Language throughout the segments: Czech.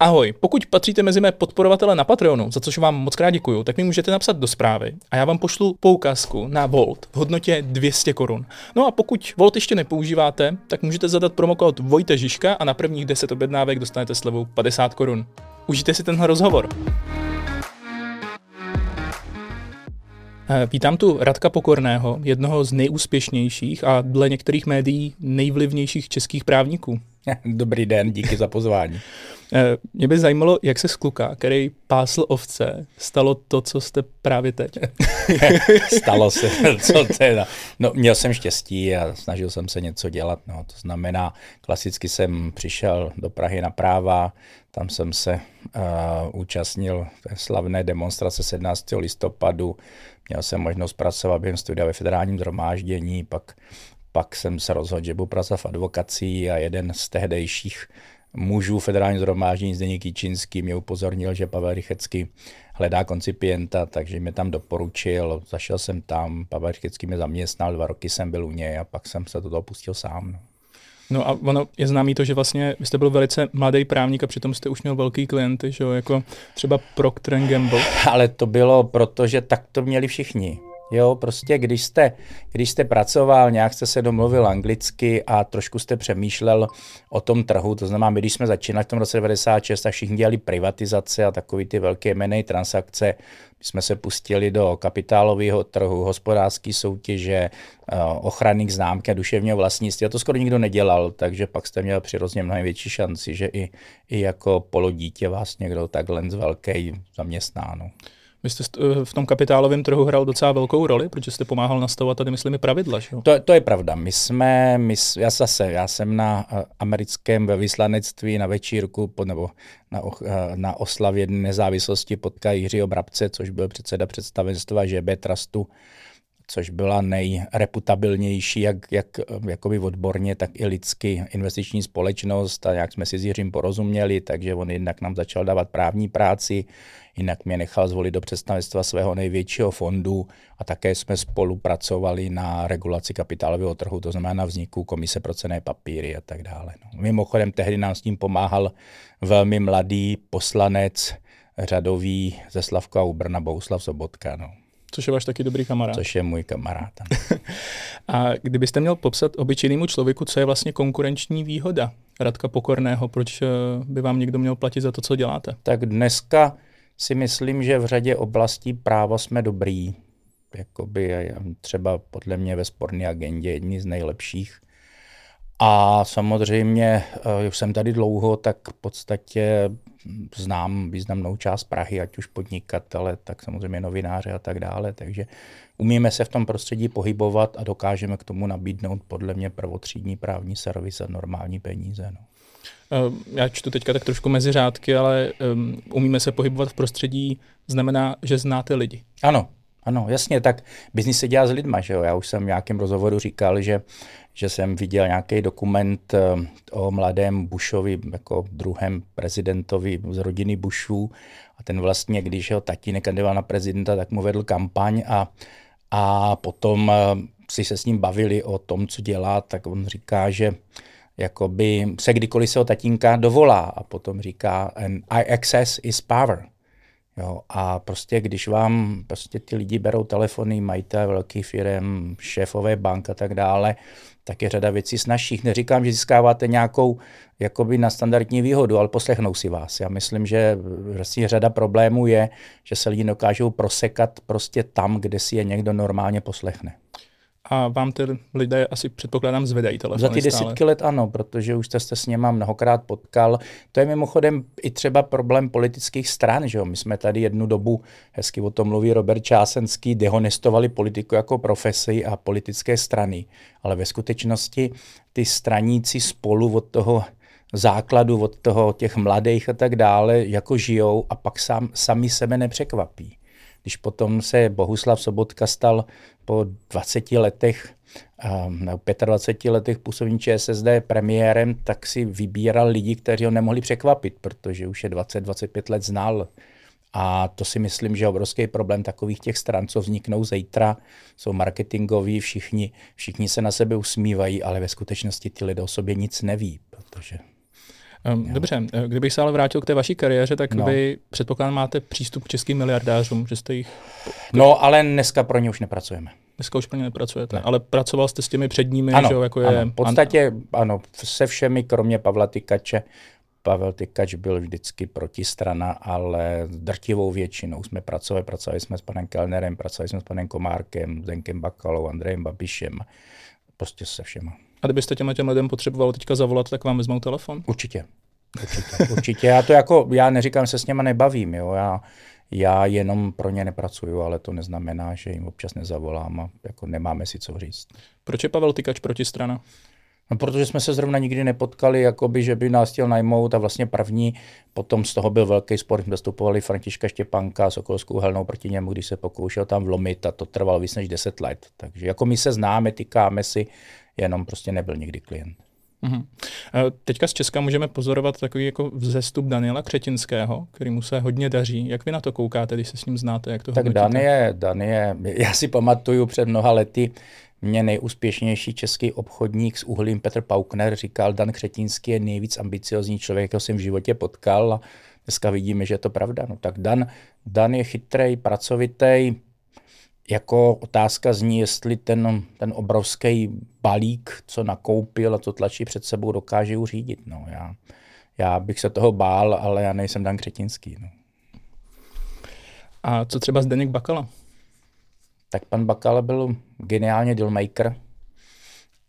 Ahoj, pokud patříte mezi mé podporovatele na Patreonu, za což vám moc krát děkuju, tak mi můžete napsat do zprávy a já vám pošlu poukázku na Volt v hodnotě 200 korun. No a pokud Volt ještě nepoužíváte, tak můžete zadat promokód Vojte Žižka a na prvních 10 objednávek dostanete slevu 50 korun. Užijte si tenhle rozhovor. Vítám tu Radka Pokorného, jednoho z nejúspěšnějších a dle některých médií nejvlivnějších českých právníků. Dobrý den, díky za pozvání. Eh, mě by zajímalo, jak se z kluka, který pásl ovce, stalo to, co jste právě teď. stalo se, co teda. No, měl jsem štěstí a snažil jsem se něco dělat. No, to znamená, klasicky jsem přišel do Prahy na práva, tam jsem se uh, účastnil té slavné demonstrace 17. listopadu, měl jsem možnost pracovat během studia ve federálním zhromáždění, pak pak jsem se rozhodl, že budu pracovat v advokací a jeden z tehdejších mužů federální zhromáždění Zdeněk Čínský mě upozornil, že Pavel Rychecký hledá koncipienta, takže mě tam doporučil, zašel jsem tam, Pavel Rychecký mě zaměstnal, dva roky jsem byl u něj a pak jsem se do toho pustil sám. No. No a ono je známý to, že vlastně vy jste byl velice mladý právník a přitom jste už měl velký klienty, že jo, jako třeba Procter Gamble. Ale to bylo proto, že tak to měli všichni. Jo, prostě když jste, když jste pracoval, nějak jste se domluvil anglicky a trošku jste přemýšlel o tom trhu, to znamená, my když jsme začínali v tom roce 96, tak všichni dělali privatizace a takový ty velké M&A transakce, my jsme se pustili do kapitálového trhu, hospodářské soutěže, eh, ochranných známky a duševního vlastnictví. A to skoro nikdo nedělal, takže pak jste měl přirozeně mnohem větší šanci, že i, i jako polodítě vás někdo takhle z velký zaměstná. Vy jste eh, v tom kapitálovém trhu hrál docela velkou roli, protože jste pomáhal nastavovat tady, myslím, i pravidla. Že? To, to je pravda. My jsme, my, já zase, já jsem na eh, americkém vyslanectví na večírku nebo na, eh, na oslavě nezávislosti potkal Jiřího Brabce, což byl předseda představenstva ŽB Trustu, což byla nejreputabilnější, jak, jak jakoby odborně, tak i lidsky investiční společnost a jak jsme si s Jiřím porozuměli, takže on jednak nám začal dávat právní práci, jinak mě nechal zvolit do představenstva svého největšího fondu a také jsme spolupracovali na regulaci kapitálového trhu, to znamená na vzniku komise pro cené papíry a tak dále. No. Mimochodem tehdy nám s tím pomáhal velmi mladý poslanec řadový ze Slavka u Brna Bouslav Sobotka. No. Což je váš taky dobrý kamarád. Což je můj kamarád. a kdybyste měl popsat obyčejnému člověku, co je vlastně konkurenční výhoda Radka Pokorného, proč eh, by vám někdo měl platit za to, co děláte? Tak dneska si myslím, že v řadě oblastí práva jsme dobrý. Jakoby třeba podle mě ve sporné agendě jedni z nejlepších. A samozřejmě, eh, už jsem tady dlouho, tak v podstatě znám významnou část Prahy, ať už podnikatele, tak samozřejmě novináře a tak dále. Takže umíme se v tom prostředí pohybovat a dokážeme k tomu nabídnout podle mě prvotřídní právní servis a normální peníze. No. Eh, já čtu teďka tak trošku mezi řádky, ale um, umíme se pohybovat v prostředí, znamená, že znáte lidi. Ano, ano, jasně, tak biznis se dělá s lidma, že jo? Já už jsem v nějakém rozhovoru říkal, že, že jsem viděl nějaký dokument eh, o mladém Bushovi, jako druhém prezidentovi z rodiny Bushů a ten vlastně, když jeho tatínek kandidoval na prezidenta, tak mu vedl kampaň a, a potom si se s ním bavili o tom, co dělá, tak on říká, že jakoby se kdykoliv se o tatínka dovolá a potom říká and I access is power. Jo, a prostě když vám prostě ty lidi berou telefony, majité velký firm, šéfové bank a tak dále, tak je řada věcí snažších. Neříkám, že získáváte nějakou jakoby na standardní výhodu, ale poslechnou si vás. Já myslím, že vlastně řada problémů je, že se lidi dokážou prosekat prostě tam, kde si je někdo normálně poslechne a vám ty lidé asi předpokládám zvedají telefony Za ty desítky stále. let ano, protože už jste se s něma mnohokrát potkal. To je mimochodem i třeba problém politických stran, že jo? My jsme tady jednu dobu, hezky o tom mluví Robert Čásenský, dehonestovali politiku jako profesi a politické strany. Ale ve skutečnosti ty straníci spolu od toho základu, od toho těch mladých a tak dále, jako žijou a pak sám, sami sebe nepřekvapí. Když potom se Bohuslav Sobotka stal po 20 letech, nebo 25 letech působení ČSSD premiérem, tak si vybíral lidi, kteří ho nemohli překvapit, protože už je 20-25 let znal. A to si myslím, že je obrovský problém takových těch stran, co vzniknou zítra, jsou marketingoví, všichni, všichni se na sebe usmívají, ale ve skutečnosti ty lidé o sobě nic neví, protože Um, dobře, eh, kdybych se ale vrátil k té vaší kariéře, tak no. vy předpokládám máte přístup k českým miliardářům, že jste jich... No, ale dneska pro ně už nepracujeme. Dneska už pro ně nepracujete, ne. ale pracoval jste s těmi předními, ano, že jo, jako ano, je... v podstatě ano, se všemi, kromě Pavla Tykače, Pavel Tykač byl vždycky protistrana, ale drtivou většinou jsme pracovali. Pracovali jsme s panem Kellnerem, pracovali jsme s panem Komárkem, Zdenkem Bakalou, Andrejem Babišem, prostě se všema. A kdybyste těm těm lidem potřeboval teďka zavolat, tak vám vezmou telefon? Určitě. Určitě, určitě. Já to jako, já neříkám, že se s něma nebavím, jo. Já, já jenom pro ně nepracuju, ale to neznamená, že jim občas nezavolám a jako nemáme si co říct. Proč je Pavel Tykač protistrana? No, protože jsme se zrovna nikdy nepotkali, jakoby, že by nás chtěl najmout a vlastně první, potom z toho byl velký spor, jsme zastupovali Františka Štěpánka s Okolskou helnou proti němu, když se pokoušel tam vlomit a to trvalo víc než 10 let. Takže jako my se známe, tykáme si, jenom prostě nebyl nikdy klient. Uhum. Teďka z Česka můžeme pozorovat takový jako vzestup Daniela Křetinského, který mu se hodně daří. Jak vy na to koukáte, když se s ním znáte? Jak to tak Dan je, Dan je, já si pamatuju před mnoha lety, mě nejúspěšnější český obchodník s uhlím Petr Paukner říkal, Dan Křetínský je nejvíc ambiciozní člověk, jakého jsem v životě potkal a dneska vidíme, že je to pravda. No tak Dan, Dan je chytrej, pracovitý, jako otázka zní, jestli ten, ten obrovský balík, co nakoupil a co tlačí před sebou, dokáže uřídit. No, já, já bych se toho bál, ale já nejsem Dan Křetinský. No. A co třeba Zdeněk Bakala? Tak pan Bakala byl geniálně dealmaker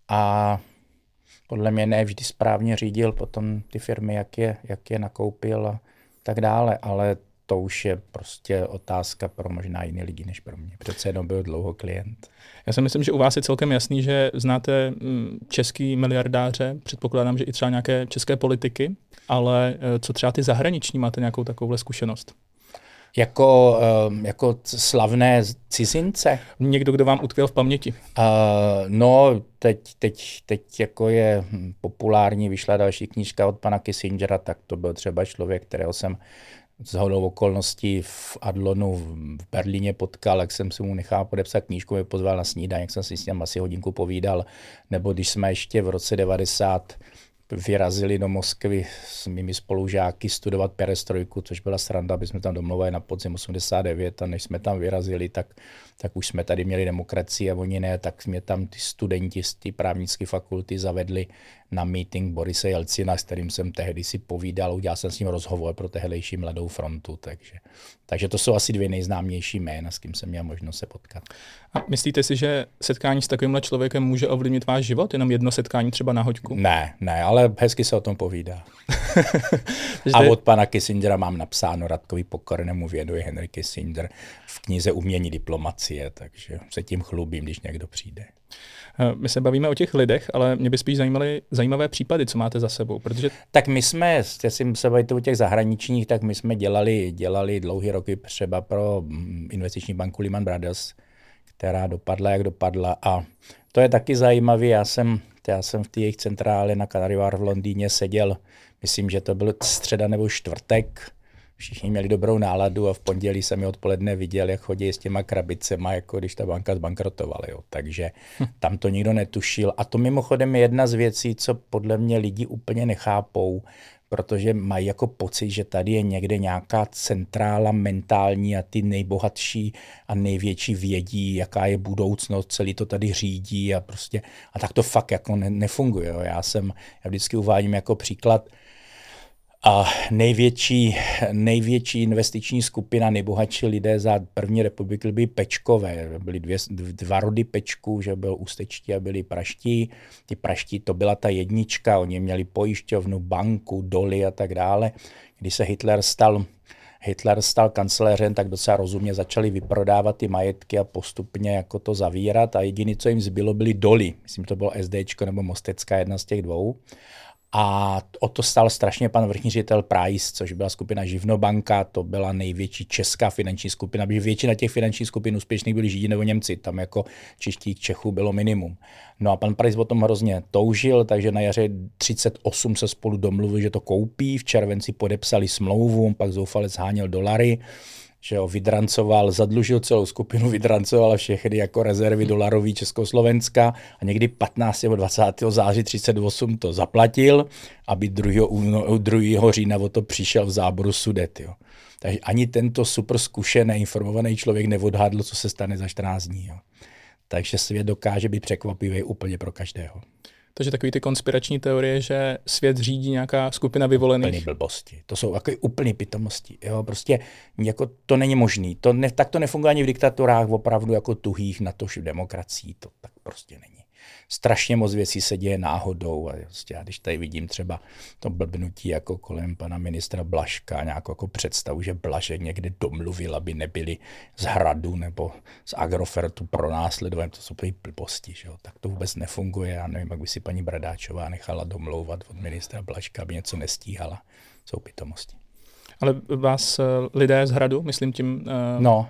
a podle mě ne vždy správně řídil potom ty firmy, jak je, jak je nakoupil a tak dále, ale to už je prostě otázka pro možná jiné lidi než pro mě. Přece jenom byl dlouho klient. Já si myslím, že u vás je celkem jasný, že znáte mm, český miliardáře, předpokládám, že i třeba nějaké české politiky, ale eh, co třeba ty zahraniční, máte nějakou takovouhle zkušenost? Jako, uh, jako slavné cizince? Někdo, kdo vám utkvěl v paměti? Uh, no, teď, teď, teď jako je populární, vyšla další knížka od pana Kissingera, tak to byl třeba člověk, kterého jsem z hodou okolností v Adlonu v Berlíně potkal, jak jsem si mu nechal podepsat knížku, mě pozval na snídaní, jak jsem si s ním asi hodinku povídal, nebo když jsme ještě v roce 90 vyrazili do Moskvy s mými spolužáky studovat perestrojku, což byla sranda, aby jsme tam domluvili na podzim 89 a než jsme tam vyrazili, tak, tak už jsme tady měli demokracii a oni ne, tak mě tam ty studenti z té právnické fakulty zavedli na meeting Borise Jelcina, s kterým jsem tehdy si povídal, udělal jsem s ním rozhovor pro tehdejší Mladou frontu, takže, takže to jsou asi dvě nejznámější jména, s kým jsem měl možnost se potkat. A myslíte si, že setkání s takovýmhle člověkem může ovlivnit váš život? Jenom jedno setkání třeba na hoďku? Ne, ne, ale hezky se o tom povídá. A od pana Kissingera mám napsáno Radkovi Pokornému věnuje Henry Kissinger v knize Umění diplomacie, takže se tím chlubím, když někdo přijde. Eh, my se bavíme o těch lidech, ale mě by spíš zajímaly zajímavé případy, co máte za sebou. Protože... Tak my jsme, jestli se bavíte o těch zahraničních, tak my jsme dělali, dělali dlouhý roky třeba pro mm, investiční banku Lehman Brothers, která dopadla, jak dopadla. A to je taky zajímavé. Já jsem, já jsem v té jejich centrále na Canary Wharf v Londýně seděl, myslím, že to byl středa nebo čtvrtek, všichni měli dobrou náladu a v pondělí jsem je odpoledne viděl, jak chodí s těma krabicema, jako když ta banka zbankrotovala. Jo. Takže hm. tam to nikdo netušil. A to mimochodem je jedna z věcí, co podle mě lidi úplně nechápou, protože mají jako pocit, že tady je někde nějaká centrála mentální a ty nejbohatší a největší vědí, jaká je budoucnost, celý to tady řídí a prostě a tak to fakt jako ne, nefunguje. Jo. Já jsem, já vždycky uvádím jako příklad, a největší, největší investiční skupina, nejbohatší lidé za první republiky byly pečkové. Byly dvě, dva rody pečků, že byl ústečtí a byli praští. Ty praští to byla ta jednička, oni měli pojišťovnu, banku, doly a tak dále. Když se Hitler stal Hitler stal kancléřem, tak docela rozumně začali vyprodávat ty majetky a postupně jako to zavírat a jediné, co jim zbylo, byly doly. Myslím, to bylo SDčko nebo Mostecká, jedna z těch dvou. A o to stal strašně pan vrchní ředitel Price, což byla skupina Živnobanka, to byla největší česká finanční skupina, protože většina těch finančních skupin úspěšných byli Židi nebo Němci, tam jako čeští Čechů bylo minimum. No a pan Price o tom hrozně toužil, takže na jaře 38 se spolu domluvili, že to koupí, v červenci podepsali smlouvu, pak zoufale zháněl dolary, že jo, vydrancoval, zadlužil celou skupinu, vydrancoval všechny jako rezervy dolarový Československa a někdy 15. nebo 20. září 38 to zaplatil, aby 2. 2. října o to přišel v záboru Sudet. Jo. Takže ani tento super zkušený, informovaný člověk neodhadl, co se stane za 14 dní. Jo. Takže svět dokáže být překvapivý úplně pro každého. Takže takový ty konspirační teorie, že svět řídí nějaká skupina vyvolených. Úplný blbosti. To jsou jako úplný pitomosti. Jo? Prostě jako to není možný. To ne, tak to nefunguje ani v diktaturách opravdu jako tuhých, na to v demokracii. To tak prostě není strašně moc věcí se děje náhodou. A prostě já když tady vidím třeba to blbnutí jako kolem pana ministra Blaška, nějakou jako představu, že Blažek někde domluvil, aby nebyli z hradu nebo z Agrofertu pro následování, to jsou prý blbosti, že jo? tak to vůbec nefunguje. Já nevím, jak by si paní Bradáčová nechala domlouvat od ministra Blaška, aby něco nestíhala. Jsou pitomosti. Ale vás eh, lidé z hradu, myslím tím uh, no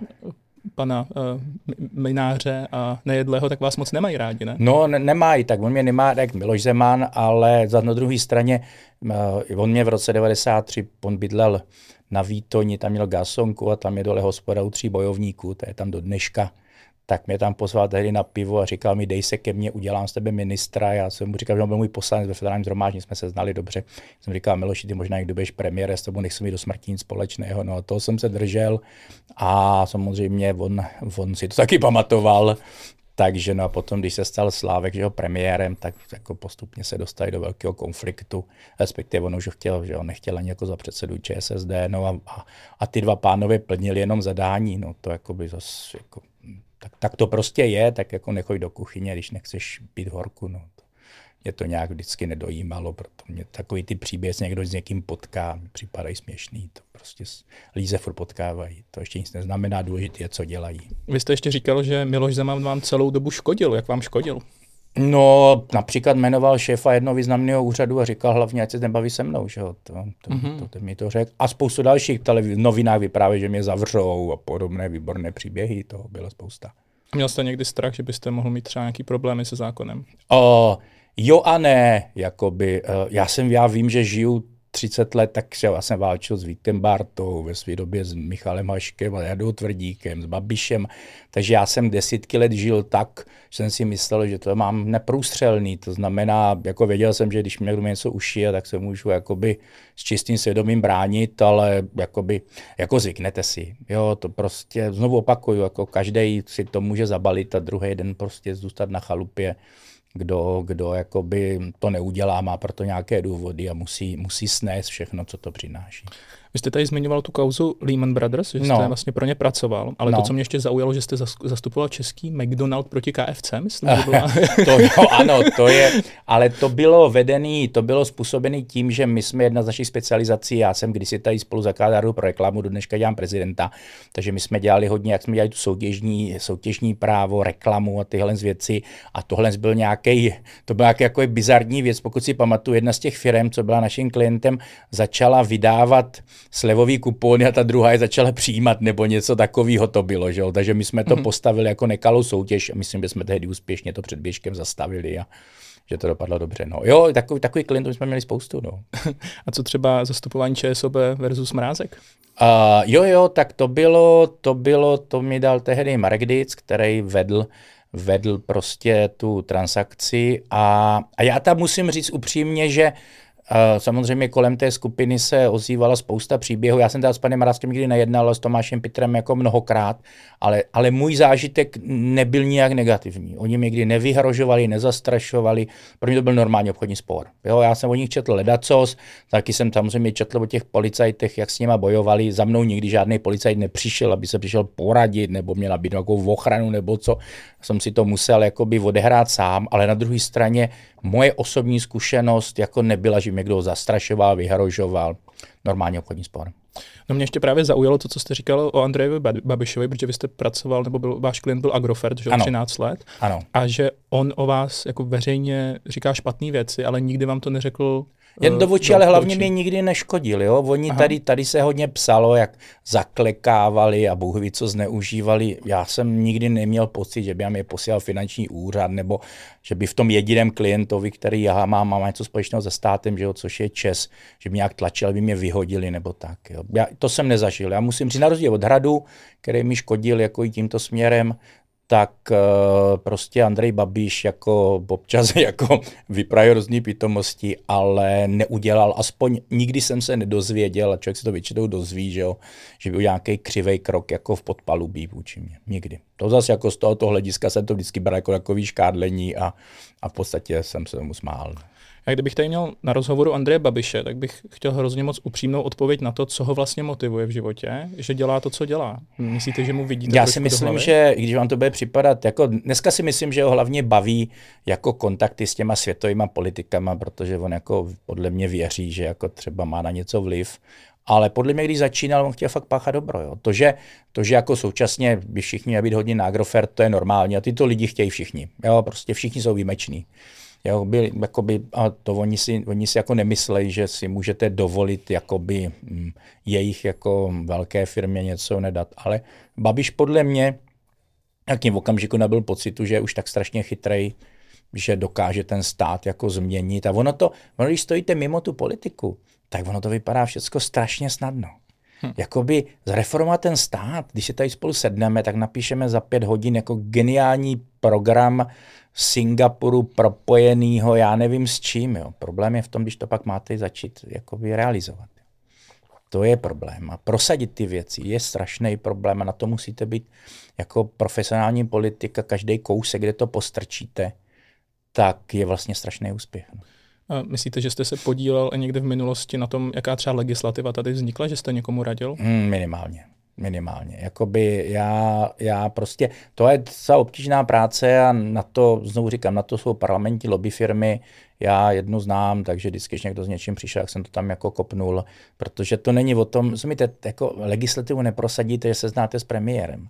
pana uh, Mináře a Nejedlého, tak vás moc nemají rádi, ne? No, ne- nemají, tak on mě nemá jak Miloš Zeman, ale za na druhé straně, uh, on mě v roce 93, on bydlel na Výtoni, tam měl gasonku a tam je dole hospoda u tří bojovníků, to je tam do dneška tak mě tam pozval tehdy na pivo a říkal mi, dej se ke mně, udělám z tebe ministra. Já jsem mu říkal, že on byl můj poslanec ve federálním zhromáždění, jsme se znali dobře. Jsem říkal, Miloši, ty možná někdo budeš premiér, s tebou nechci mít do smrti nic společného. No a toho jsem se držel a samozřejmě on, on si to taky pamatoval, takže no a potom, když se stal Slávek že ho premiérem, tak jako postupně se dostali do velkého konfliktu, respektive on už chtěl, že on nechtěl ani jako za předsedu ČSSD, no a, a, a ty dva pánové plnili jenom zadání, no to jako by zase jako tak, tak to prostě je, tak jako nechoď do kuchyně, když nechceš být horku. No. Mě to nějak vždycky nedojímalo, proto mě takový ty příběh, někdo s někým potká, připadají směšný, to prostě líze furt potkávají. To ještě nic neznamená, důležité je, co dělají. Vy jste ještě říkal, že Miloš Zeman vám celou dobu škodil. Jak vám škodil? No, například jmenoval šéfa jednoho významného úřadu a říkal hlavně, ať se nebaví se mnou, že jo, to, to, mm-hmm. to, to mi to řekl. A spoustu dalších televiz- novinách vyprávějí, že mě zavřou a podobné výborné příběhy, toho bylo spousta. Měl jste někdy strach, že byste mohl mít třeba nějaký problémy se zákonem? O, jo a ne, jakoby. Eh, já jsem, já vím, že žiju 30 let, tak já jsem válčil s Vítem Bartou, ve své době s Michalem Haškem a Jadou Tvrdíkem, s Babišem, takže já jsem desítky let žil tak, že jsem si myslel, že to mám neprůstřelný, to znamená, jako věděl jsem, že když mě kdo něco ušije, tak se můžu jakoby s čistým svědomím bránit, ale jakoby, jako zvyknete si, jo, to prostě, znovu opakuju, jako každý si to může zabalit a druhý den prostě zůstat na chalupě, kdo, kdo jakoby to neudělá, má proto nějaké důvody a musí, musí snést všechno, co to přináší. Vy jste tady zmiňoval tu kauzu Lehman Brothers, že jste no. vlastně pro ně pracoval, ale no. to, co mě ještě zaujalo, že jste zastupoval český McDonald proti KFC, myslím, že byla... to jo, ano, to je, ale to bylo vedený, to bylo způsobené tím, že my jsme jedna z našich specializací, já jsem kdysi tady spolu zakládal pro reklamu, do dneška dělám prezidenta, takže my jsme dělali hodně, jak jsme dělali tu soutěžní, soutěžní právo, reklamu a tyhle věci a tohle byl nějaký, to byla nějaký jako bizarní věc, pokud si pamatuju, jedna z těch firm, co byla naším klientem, začala vydávat slevový kupony a ta druhá je začala přijímat nebo něco takového to bylo. Že? Takže my jsme to mm-hmm. postavili jako nekalou soutěž a myslím, že jsme tehdy úspěšně to před běžkem zastavili a že to dopadlo dobře. No. Jo, takový, takový klientů jsme měli spoustu. No. a co třeba zastupování ČSOB versus Mrázek? Uh, jo, jo, tak to bylo, to bylo, to mi dal tehdy Marek Dic, který vedl vedl prostě tu transakci a, a já tam musím říct upřímně, že Samozřejmě kolem té skupiny se ozývala spousta příběhů. Já jsem teda s panem Ráskem nikdy nejednal, ale s Tomášem Pitrem jako mnohokrát, ale, ale můj zážitek nebyl nijak negativní. Oni mě nikdy nevyhrožovali, nezastrašovali, pro mě to byl normální obchodní spor. Jo, já jsem o nich četl ledacos, taky jsem samozřejmě četl o těch policajtech, jak s nima bojovali. Za mnou nikdy žádný policajt nepřišel, aby se přišel poradit, nebo měla být nějakou ochranu, nebo co. Jsem si to musel jakoby odehrát sám, ale na druhé straně moje osobní zkušenost jako nebyla, že mě kdo zastrašoval, vyhrožoval. Normálně obchodní spor. No mě ještě právě zaujalo to, co jste říkal o Andrejovi Babišovi, protože vy jste pracoval, nebo byl, váš klient byl Agrofert, že ano. 13 let. Ano. A že on o vás jako veřejně říká špatné věci, ale nikdy vám to neřekl Jen do očí, ale hlavně mě nikdy neškodil. Jo? Oni tady, tady se hodně psalo, jak zaklekávali a Bůh ví, co zneužívali. Já jsem nikdy neměl pocit, že by mě posílal finanční úřad, nebo že by v tom jediném klientovi, který já mám, mám něco společného se státem, že jo, což je Čes, že by nějak tlačil, aby mě vyhodili nebo tak. Jo. Já, to jsem nezažil. Já musím říct, na rozdíl od Hradu, který mi škodil jako i tímto směrem, tak uh, prostě Andrej Babiš jako občas jako vypraje různý pitomosti, ale neudělal, aspoň nikdy jsem se nedozvěděl, a člověk se to většinou dozví, že, jo, že byl nějaký křivý krok jako v podpalubí vůči mě. Nikdy. To zase jako z tohoto hlediska jsem to vždycky bral jako takový škádlení a, a v podstatě jsem se tomu smál. A kdybych tady měl na rozhovoru Andreje Babiše, tak bych chtěl hrozně moc upřímnou odpověď na to, co ho vlastně motivuje v životě, že dělá to, co dělá. Myslíte, že mu vidíte? Já si myslím, že když vám to bude připadat, jako dneska si myslím, že ho hlavně baví jako kontakty s těma světovými politikama, protože on jako podle mě věří, že jako třeba má na něco vliv. Ale podle mě, když začínal, on chtěl fakt páchat dobro. Jo. To, že, to, že jako současně by všichni měli být hodně na Agrofert, to je normální. A tyto lidi chtějí všichni. Jo, prostě všichni jsou výjimeční. Jakoby, jakoby, a to oni si, oni si jako nemyslejí, že si můžete dovolit jakoby, hm, jejich jako velké firmě něco nedat. Ale Babiš podle mě jakým okamžiku nabil pocitu, že je už tak strašně chytrej, že dokáže ten stát jako změnit. A ono to, ono, když stojíte mimo tu politiku, tak ono to vypadá všechno strašně snadno. Hm. Jakoby zreformovat ten stát, když si tady spolu sedneme, tak napíšeme za pět hodin jako geniální program Singapuru propojenýho, já nevím s čím. Jo. Problém je v tom, když to pak máte začít jakoby realizovat. To je problém. A prosadit ty věci je strašný problém a na to musíte být jako profesionální politika, každý kousek, kde to postrčíte, tak je vlastně strašný úspěch. No. Myslíte, že jste se podílel někde v minulosti na tom, jaká třeba legislativa tady vznikla, že jste někomu radil? Hmm, minimálně minimálně. Jakoby já, já prostě, to je docela obtížná práce a na to, znovu říkám, na to jsou parlamentní lobby firmy, já jednu znám, takže vždycky, když někdo s něčím přišel, jak jsem to tam jako kopnul, protože to není o tom, rozumíte, jako legislativu neprosadíte, že se znáte s premiérem.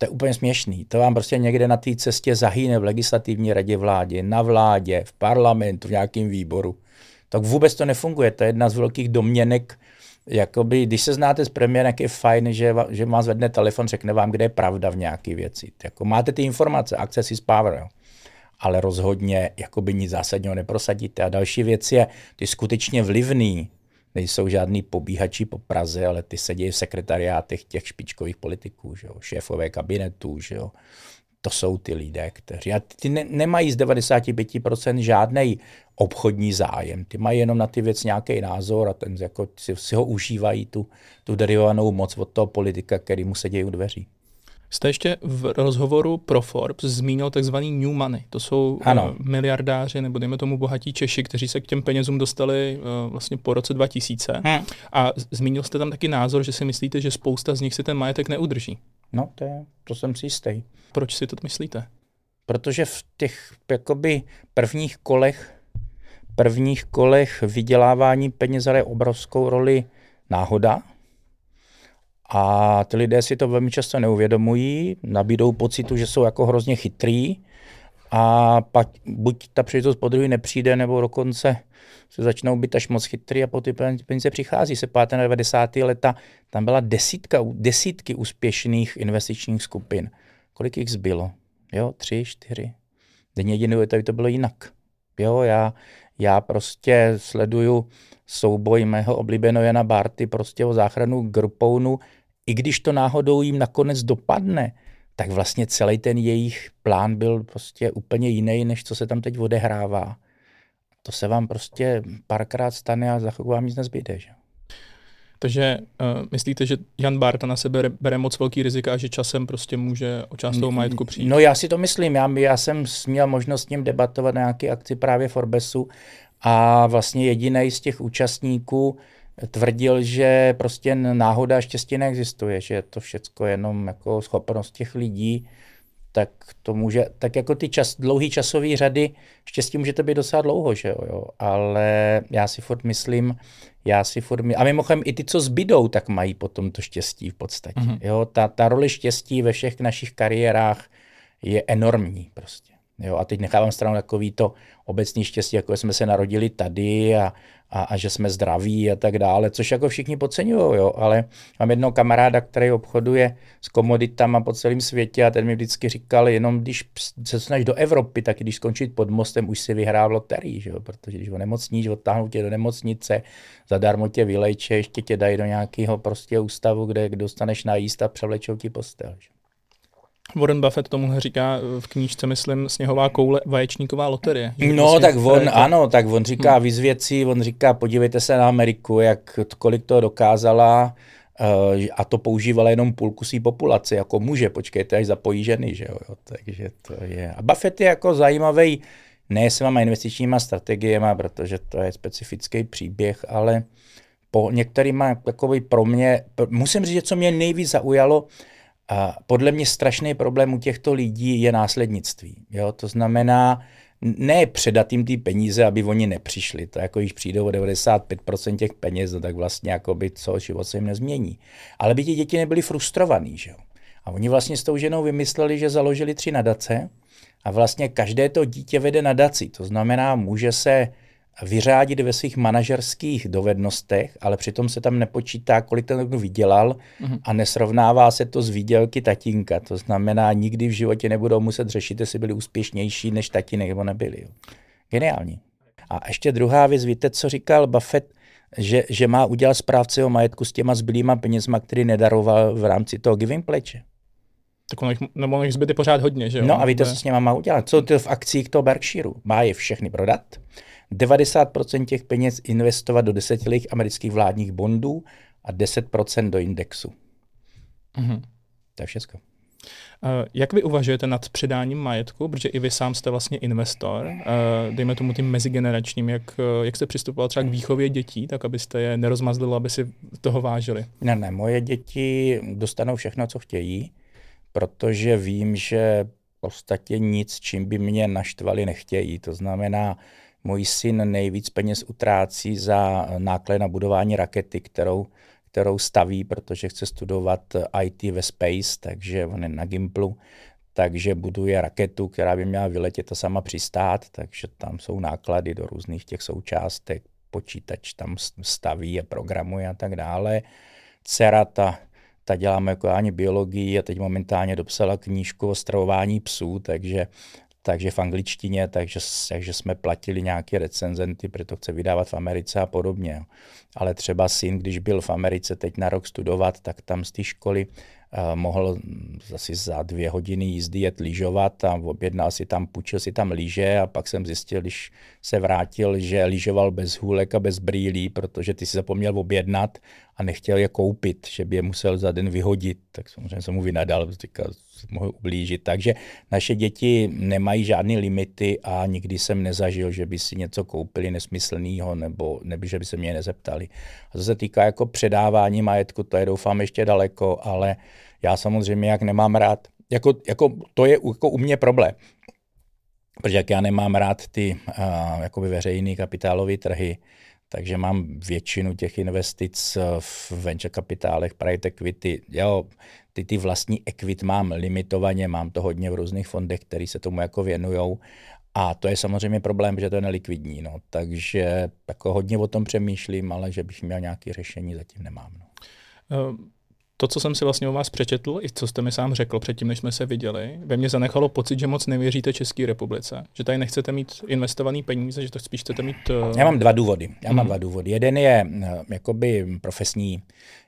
To je úplně směšný. To vám prostě někde na té cestě zahyne v legislativní radě vládě, na vládě, v parlamentu, v nějakém výboru. Tak vůbec to nefunguje. To je jedna z velkých domněnek jakoby, když se znáte s premiérem, jak je fajn, že, že vám zvedne telefon, řekne vám, kde je pravda v nějaké věci. Jako máte ty informace, access is power, jo. ale rozhodně jakoby nic zásadního neprosadíte. A další věc je, ty skutečně vlivný, nejsou žádný pobíhači po Praze, ale ty sedí v sekretariátech těch špičkových politiků, že jo, šéfové kabinetů, že jo, to jsou ty lidé, kteří a ty ne, nemají z 95% žádný obchodní zájem. Ty mají jenom na ty věc nějaký názor a ten jako si, si ho užívají tu, tu derivovanou moc od toho politika, který mu sedějí u dveří. Jste ještě v rozhovoru pro Forbes zmínil takzvaný new money. To jsou eh, ano. Miliardáři nebo dejme tomu bohatí Češi, kteří se k těm penězům dostali uh, vlastně po roce 2000. Hmm. A zmínil jste tam taky názor, že si myslíte, že spousta z nich si ten majetek neudrží. No, to, je, to jsem si jistý. Proč si to myslíte? Protože v těch jakoby prvních kolech prvních kolech vydělávání peněz hraje obrovskou roli náhoda. A ty lidé si to velmi často neuvědomují, nabídou pocitu, že jsou jako hrozně chytrý a pak buď ta příležitost po druhý nepřijde, nebo dokonce se začnou být až moc chytrý a po ty peníze přichází. Se páté na 90. leta, tam byla desítka, desítky úspěšných investičních skupin. Kolik jich zbylo? Jo, tři, čtyři. Denně jedinou tady to bylo jinak. Jo, já, já prostě sleduju souboj mého oblíbeného Jana Barty prostě o záchranu Grupounu, i když to náhodou jim nakonec dopadne, tak vlastně celý ten jejich plán byl prostě úplně jiný, než co se tam teď odehrává. To se vám prostě párkrát stane a za chvilku vám nic nezbyde. Že? Takže uh, myslíte, že Jan Barta na sebe bere moc velký rizika a že časem prostě může o část toho majetku přijít? No já si to myslím. Já, já jsem měl možnost s ním debatovat na nějaké akci právě Forbesu a vlastně jediný z těch účastníků tvrdil, že prostě náhoda a štěstí neexistuje, že je to všechno jenom jako schopnost těch lidí, tak to může, tak jako ty čas, dlouhý časové řady, štěstí může to být docela dlouho, že jo, jo, ale já si furt myslím, já si furt my... A mimochodem i ty, co zbydou, tak mají potom to štěstí v podstatě. Mm-hmm. Jo, ta, ta role štěstí ve všech našich kariérách je enormní prostě. Jo, a teď nechávám stranu takový to obecný štěstí, jako jsme se narodili tady a, a, a že jsme zdraví a tak dále, což jako všichni podceňují, jo, ale mám jednoho kamaráda, který obchoduje s komoditama po celém světě a ten mi vždycky říkal, jenom když se dostaneš do Evropy, tak když skončit pod mostem, už si vyhrál loterii, jo, protože když onemocníš, odtáhnou tě do nemocnice, zadarmo tě vylejče, ještě tě dají do nějakého prostě ústavu, kde dostaneš najíst a převlečou ti postel. Že? Warren Buffett tomu říká v knížce, myslím, sněhová koule vaječníková loterie. No, prostě tak on, to... ano, tak on říká hmm. víc věcí, on říká, podívejte se na Ameriku, jak kolik to dokázala uh, a to používala jenom půlku své populace, jako muže, počkejte, až zapojí ženy, že jo, takže to je. A Buffett je jako zajímavý, ne s váma investičníma strategiemi, protože to je specifický příběh, ale po některýma, takový pro mě, musím říct, že co mě nejvíc zaujalo, a podle mě strašný problém u těchto lidí je následnictví. Jo? To znamená, ne předat jim ty peníze, aby oni nepřišli. To jako když přijdou o 95% těch peněz, no tak vlastně jako by co, život se jim nezmění. Ale by ti děti nebyly frustrovaný. Že jo? A oni vlastně s tou ženou vymysleli, že založili tři nadace a vlastně každé to dítě vede nadaci. To znamená, může se vyřádit ve svých manažerských dovednostech, ale přitom se tam nepočítá, kolik ten kdo vydělal mm-hmm. a nesrovnává se to z výdělky tatínka. To znamená, nikdy v životě nebudou muset řešit, jestli byli úspěšnější než tatínek nebo nebyli. Jo. Geniální. A ještě druhá věc, víte, co říkal Buffett, že, že má udělat správce o majetku s těma zbylýma penězma, který nedaroval v rámci toho giving pleče. Tak ono jich, nebo jich zbyty pořád hodně, že jo? No a víte, co s něma má udělat? Co to v akcích toho Berkshireu? Má je všechny prodat, 90% těch peněz investovat do desetiletých amerických vládních bondů a 10% do indexu. Mm-hmm. To je všechno. Uh, jak vy uvažujete nad předáním majetku, protože i vy sám jste vlastně investor, uh, dejme tomu tím mezigeneračním, jak, uh, jak jste přistupoval třeba k výchově dětí, tak abyste je nerozmazlili, aby si toho vážili? Ne, ne, moje děti dostanou všechno, co chtějí, protože vím, že v podstatě nic, čím by mě naštvali, nechtějí. To znamená, můj syn nejvíc peněz utrácí za náklady na budování rakety, kterou, kterou staví, protože chce studovat IT ve Space, takže on je na Gimplu, takže buduje raketu, která by měla vyletět a sama přistát, takže tam jsou náklady do různých těch součástek, počítač tam staví a programuje a tak dále. Dcera ta, ta dělá ani biologii a teď momentálně dopsala knížku o stravování psů, takže takže v angličtině, takže, takže jsme platili nějaké recenzenty, proto chce vydávat v Americe a podobně. Ale třeba syn, když byl v Americe teď na rok studovat, tak tam z té školy uh, mohl asi za dvě hodiny jízdy jet lyžovat a objednal si tam, půjčil si tam lyže a pak jsem zjistil, když se vrátil, že lyžoval bez hůlek a bez brýlí, protože ty si zapomněl objednat a nechtěl je koupit, že by je musel za den vyhodit, tak samozřejmě jsem mu vynadal, říkal, mohl ublížit. Takže naše děti nemají žádné limity a nikdy jsem nezažil, že by si něco koupili nesmyslného nebo, nebo že by se mě nezeptali. A co se týká jako předávání majetku, to je doufám ještě daleko, ale já samozřejmě jak nemám rád, jako, jako to je jako u mě problém. Protože jak já nemám rád ty uh, jakoby veřejný kapitálové trhy, takže mám většinu těch investic v venture kapitálech, private equity. Jo, ty, ty vlastní equity mám limitovaně, mám to hodně v různých fondech, které se tomu jako věnujou. A to je samozřejmě problém, že to je nelikvidní. No. Takže jako hodně o tom přemýšlím, ale že bych měl nějaké řešení, zatím nemám. No. Uh to, co jsem si vlastně o vás přečetl, i co jste mi sám řekl předtím, než jsme se viděli, ve mně zanechalo pocit, že moc nevěříte České republice. Že tady nechcete mít investovaný peníze, že to spíš chcete mít... Uh... Já mám dva důvody. Já mám hmm. dva důvody. Jeden je uh, jakoby profesní.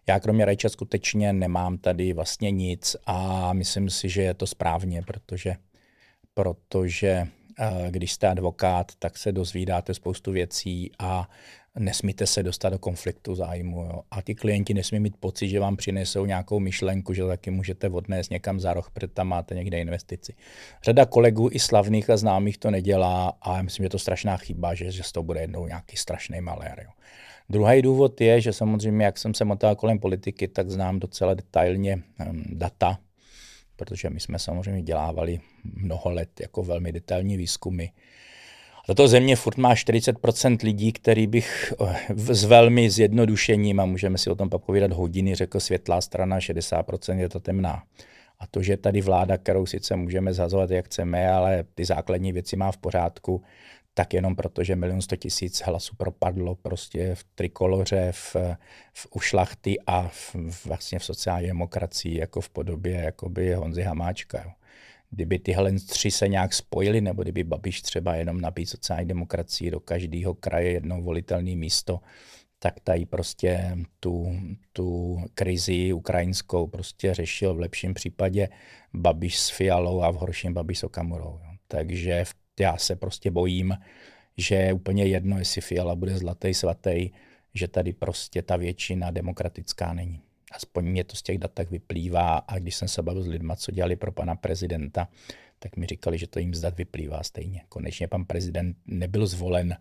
Já kromě Rajča skutečně nemám tady vlastně nic a myslím si, že je to správně, protože, protože uh, když jste advokát, tak se dozvídáte spoustu věcí a nesmíte se dostat do konfliktu zájmu. Jo. A ti klienti nesmí mít pocit, že vám přinesou nějakou myšlenku, že taky můžete odnést někam za roh, protože tam máte někde investici. Řada kolegů i slavných a známých to nedělá a já myslím, že to strašná chyba, že, že z toho bude jednou nějaký strašný malér. Jo. Druhý důvod je, že samozřejmě, jak jsem se motal kolem politiky, tak znám docela detailně um, data, protože my jsme samozřejmě dělávali mnoho let jako velmi detailní výzkumy tato země furt má 40% lidí, který bych eh, s velmi zjednodušením, a můžeme si o tom pak povídat hodiny, řekl světlá strana, 60% je to temná. A to, že tady vláda, kterou sice můžeme zhazovat, jak chceme, ale ty základní věci má v pořádku, tak jenom proto, že milion sto tisíc hlasů propadlo prostě v trikoloře, v, v ušlachty a v, vlastně v sociální demokracii jako v podobě jakoby Honzy Hamáčka. Jo. Kdyby tyhle tři se nějak spojili, nebo kdyby Babiš třeba jenom nabít sociální demokracii do každého kraje jedno volitelné místo, tak tady prostě tu, tu krizi ukrajinskou prostě řešil v lepším případě Babiš s Fialou a v horším Babiš s Okamurou. Jo. Takže já se prostě bojím, že je úplně jedno, jestli Fiala bude zlatý, svatý, že tady prostě ta většina demokratická není. Aspoň mě to z těch dat tak vyplývá a když jsem se bavil s lidmi, co dělali pro pana prezidenta, tak mi říkali, že to jim zdat vyplývá stejně. Konečně pan prezident nebyl zvolen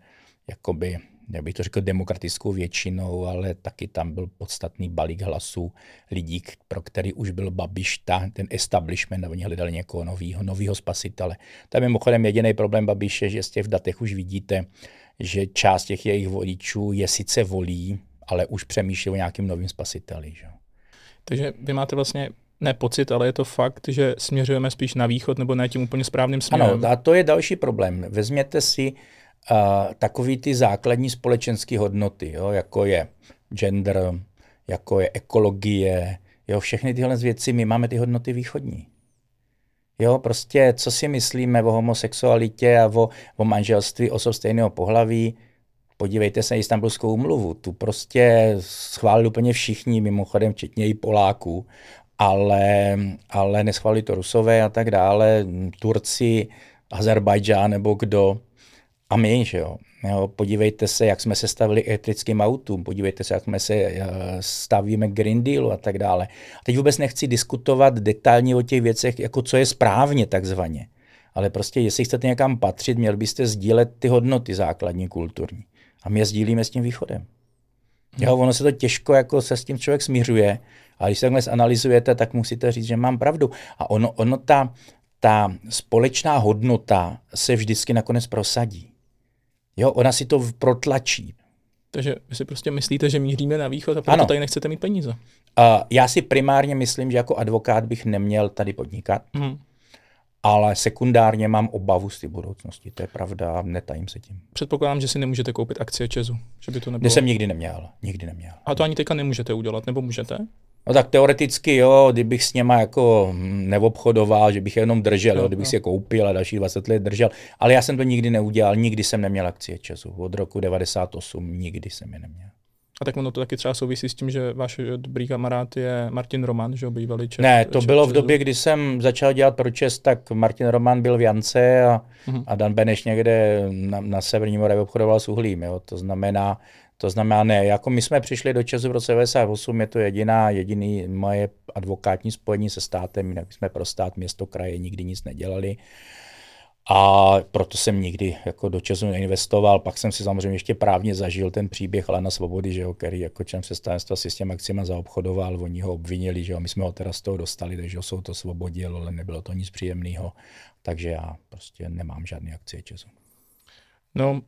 jakoby jak bych to řekl, demokratickou většinou, ale taky tam byl podstatný balík hlasů lidí, pro který už byl Babiš, ta, ten establishment, a oni hledali někoho nového, nového spasitele. Tam je mimochodem jediný problém Babiše, že z těch datech už vidíte, že část těch jejich voličů je sice volí, ale už přemýšlí o nějakým novým spasiteli. Že? Takže vy máte vlastně ne pocit, ale je to fakt, že směřujeme spíš na východ nebo ne tím úplně správným směrem. Ano, a to je další problém. Vezměte si uh, takový ty základní společenské hodnoty, jo, jako je gender, jako je ekologie, jo, všechny tyhle věci, my máme ty hodnoty východní. Jo, prostě co si myslíme o homosexualitě a o, o manželství osob stejného pohlaví, podívejte se na Istanbulskou umluvu, tu prostě schválili úplně všichni, mimochodem včetně i Poláků, ale, ale neschválili to Rusové a tak dále, Turci, Azerbajdžán nebo kdo a my, že jo. jo. Podívejte se, jak jsme se stavili elektrickým autům, podívejte se, jak jsme se uh, stavíme Green Dealu a tak dále. A teď vůbec nechci diskutovat detailně o těch věcech, jako co je správně takzvaně. Ale prostě, jestli chcete někam patřit, měl byste sdílet ty hodnoty základní kulturní. A my je sdílíme s tím východem. Jo, ono se to těžko jako se s tím člověk smířuje, ale když se takhle analyzujete, tak musíte říct, že mám pravdu. A ono, ono ta, ta společná hodnota se vždycky nakonec prosadí. Jo, ona si to protlačí. Takže vy si prostě myslíte, že míříme na východ a proto ano. tady nechcete mít peníze? Uh, já si primárně myslím, že jako advokát bych neměl tady podnikat, hmm. Ale sekundárně mám obavu z té budoucnosti. To je pravda, netajím se tím. Předpokládám, že si nemůžete koupit akcie Česu, že by to nebylo. Kde jsem nikdy neměl, nikdy neměl. A to ani teďka nemůžete udělat, nebo můžete? No tak teoreticky jo, kdybych s něma jako neobchodoval, že bych je jenom držel, jo, kdybych si je koupil a další 20 let držel, ale já jsem to nikdy neudělal, nikdy jsem neměl akcie času. Od roku 98 nikdy jsem je neměl. A tak ono to taky třeba souvisí s tím, že váš dobrý kamarád je Martin Roman, že bývalý Čes. Ne, to čes, bylo v době, kdy jsem začal dělat pro Čes, tak Martin Roman byl v Jance a, uh-huh. a Dan Beneš někde na, na Severní Moravě obchodoval s uhlím. Jo. To znamená, to znamená, ne, jako my jsme přišli do Česu v roce 98, je to jediná, jediný moje advokátní spojení se státem, jinak jsme pro stát, město, kraje nikdy nic nedělali. A proto jsem nikdy jako do Česu neinvestoval. Pak jsem si samozřejmě ještě právně zažil ten příběh Lana Svobody, že jo, který jako člen představenstva si s těmi akcemi zaobchodoval, oni ho obvinili, že jo, my jsme ho teda z toho dostali, takže ho to svobodil, ale nebylo to nic příjemného. Takže já prostě nemám žádné akcie Česu. No,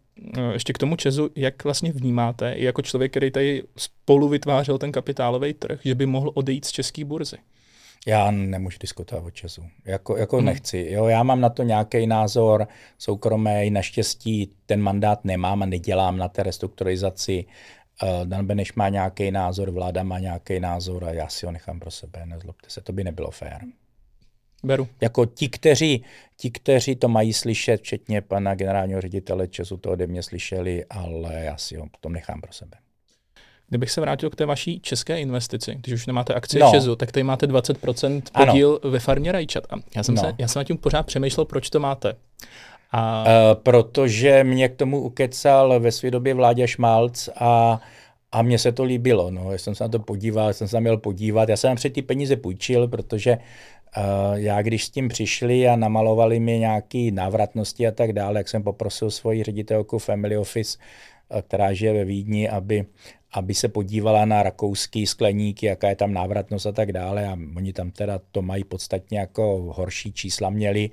ještě k tomu Česu, jak vlastně vnímáte, jako člověk, který tady spolu vytvářel ten kapitálový trh, že by mohl odejít z české burzy? Já nemůžu diskutovat o Česu. Jako, jako hmm. nechci. Jo, já mám na to nějaký názor soukromý. Naštěstí ten mandát nemám a nedělám na té restrukturalizaci. Uh, Dan Beneš má nějaký názor, vláda má nějaký názor a já si ho nechám pro sebe. Nezlobte se, to by nebylo fér. Beru. Jako ti, kteří, ti, kteří to mají slyšet, včetně pana generálního ředitele Česu, to ode mě slyšeli, ale já si ho potom nechám pro sebe. Kdybych se vrátil k té vaší české investici, když už nemáte akcie no. Česu, tak tady máte 20% podíl ano. ve farmě Rajčat. A já jsem, no. se, já jsem na tím pořád přemýšlel, proč to máte. A... Uh, protože mě k tomu ukecal ve své době Vládě Šmalc a a mně se to líbilo, no. Já jsem se na to podíval, jsem se měl podívat. Já jsem před ty peníze půjčil, protože Uh, já když s tím přišli a namalovali mi nějaké návratnosti a tak dále, jak jsem poprosil svoji ředitelku Family Office, která žije ve Vídni, aby, aby se podívala na rakouský skleníky, jaká je tam návratnost a tak dále. A oni tam teda to mají podstatně jako horší čísla měli,